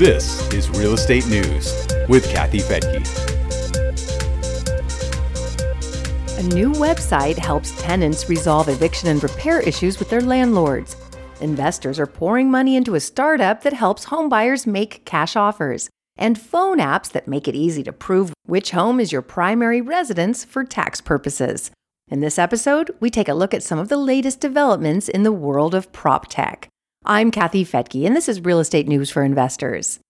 This is Real Estate News with Kathy Fettke. A new website helps tenants resolve eviction and repair issues with their landlords. Investors are pouring money into a startup that helps homebuyers make cash offers, and phone apps that make it easy to prove which home is your primary residence for tax purposes. In this episode, we take a look at some of the latest developments in the world of proptech. I'm Kathy Fettke, and this is Real Estate News for Investors.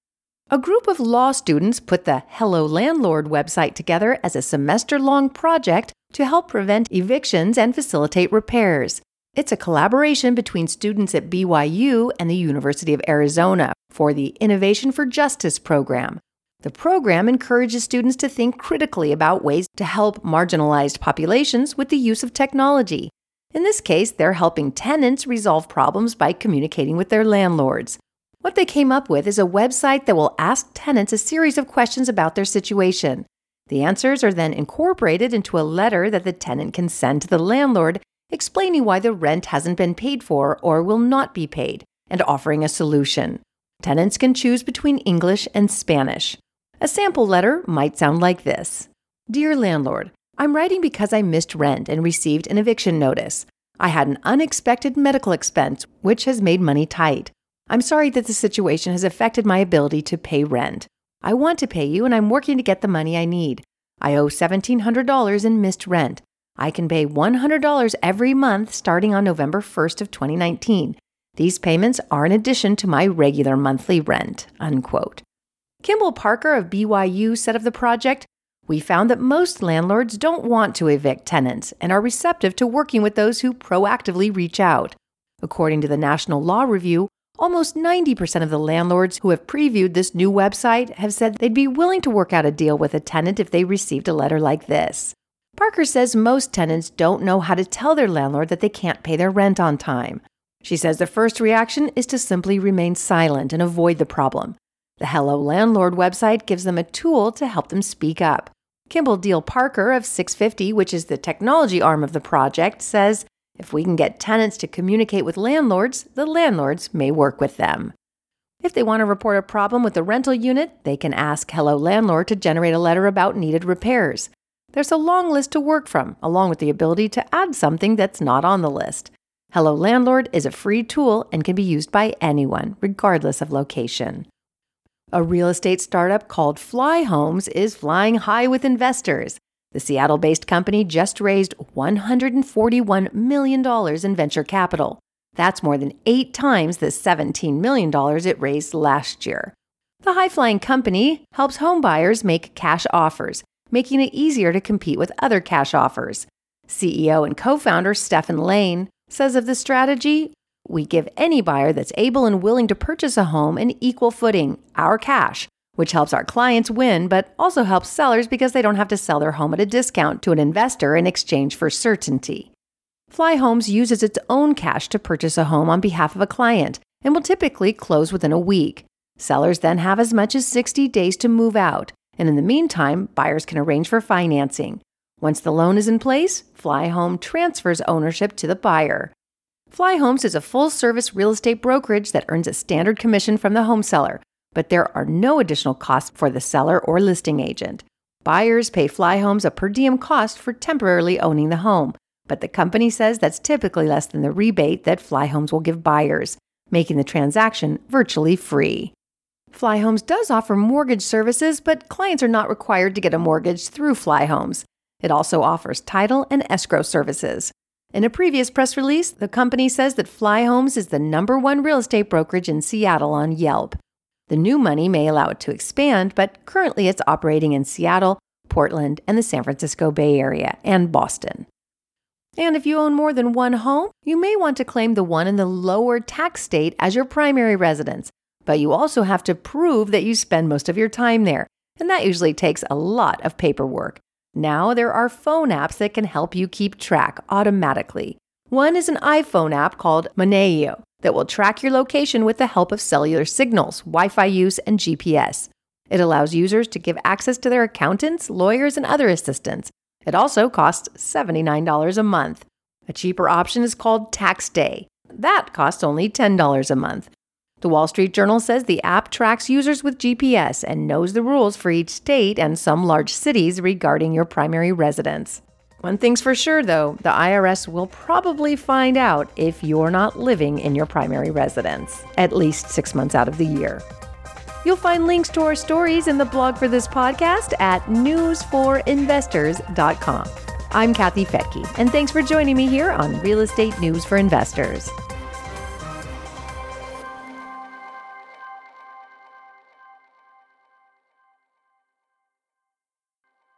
A group of law students put the Hello Landlord website together as a semester long project to help prevent evictions and facilitate repairs. It's a collaboration between students at BYU and the University of Arizona for the Innovation for Justice program. The program encourages students to think critically about ways to help marginalized populations with the use of technology. In this case, they're helping tenants resolve problems by communicating with their landlords. What they came up with is a website that will ask tenants a series of questions about their situation. The answers are then incorporated into a letter that the tenant can send to the landlord explaining why the rent hasn't been paid for or will not be paid, and offering a solution. Tenants can choose between English and Spanish. A sample letter might sound like this Dear landlord, I'm writing because I missed rent and received an eviction notice. I had an unexpected medical expense, which has made money tight. I'm sorry that the situation has affected my ability to pay rent. I want to pay you and I'm working to get the money I need. I owe $1,700 in missed rent. I can pay $100 every month starting on November 1st of 2019. These payments are in addition to my regular monthly rent. Unquote. Kimball Parker of BYU said of the project, we found that most landlords don't want to evict tenants and are receptive to working with those who proactively reach out. According to the National Law Review, almost 90% of the landlords who have previewed this new website have said they'd be willing to work out a deal with a tenant if they received a letter like this. Parker says most tenants don't know how to tell their landlord that they can't pay their rent on time. She says the first reaction is to simply remain silent and avoid the problem. The Hello Landlord website gives them a tool to help them speak up. Kimball Dean Parker of SixFifty, which is the technology arm of the project, says if we can get tenants to communicate with landlords, the landlords may work with them. If they want to report a problem with the rental unit, they can ask Hello Landlord to generate a letter about needed repairs. There's a long list to work from, along with the ability to add something that's not on the list. Hello Landlord is a free tool and can be used by anyone, regardless of location. A real estate startup called Flyhomes is flying high with investors. The Seattle based company just raised $141 million in venture capital. That's more than eight times the $17 million it raised last year. The high flying company helps homebuyers make cash offers, making it easier to compete with other cash offers. CEO and co founder Stephen Lane says of the strategy, we give any buyer that's able and willing to purchase a home an equal footing, our cash, which helps our clients win, but also helps sellers because they don't have to sell their home at a discount to an investor in exchange for certainty. Flyhomes uses its own cash to purchase a home on behalf of a client and will typically close within a week. Sellers then have as much as 60 days to move out, and in the meantime, buyers can arrange for financing. Once the loan is in place, Fly Home transfers ownership to the buyer. Flyhomes is a full service real estate brokerage that earns a standard commission from the home seller, but there are no additional costs for the seller or listing agent. Buyers pay Flyhomes a per diem cost for temporarily owning the home, but the company says that's typically less than the rebate that Flyhomes will give buyers, making the transaction virtually free. Flyhomes does offer mortgage services, but clients are not required to get a mortgage through Flyhomes. It also offers title and escrow services. In a previous press release, the company says that Flyhomes is the number one real estate brokerage in Seattle on Yelp. The new money may allow it to expand, but currently it's operating in Seattle, Portland, and the San Francisco Bay Area, and Boston. And if you own more than one home, you may want to claim the one in the lower tax state as your primary residence, but you also have to prove that you spend most of your time there, and that usually takes a lot of paperwork. Now there are phone apps that can help you keep track automatically. One is an iPhone app called Monaeo that will track your location with the help of cellular signals, Wi Fi use, and GPS. It allows users to give access to their accountants, lawyers, and other assistants. It also costs $79 a month. A cheaper option is called TaxDay. That costs only $10 a month. The Wall Street Journal says the app tracks users with GPS and knows the rules for each state and some large cities regarding your primary residence. One thing's for sure, though the IRS will probably find out if you're not living in your primary residence, at least six months out of the year. You'll find links to our stories in the blog for this podcast at newsforinvestors.com. I'm Kathy Fettke, and thanks for joining me here on Real Estate News for Investors.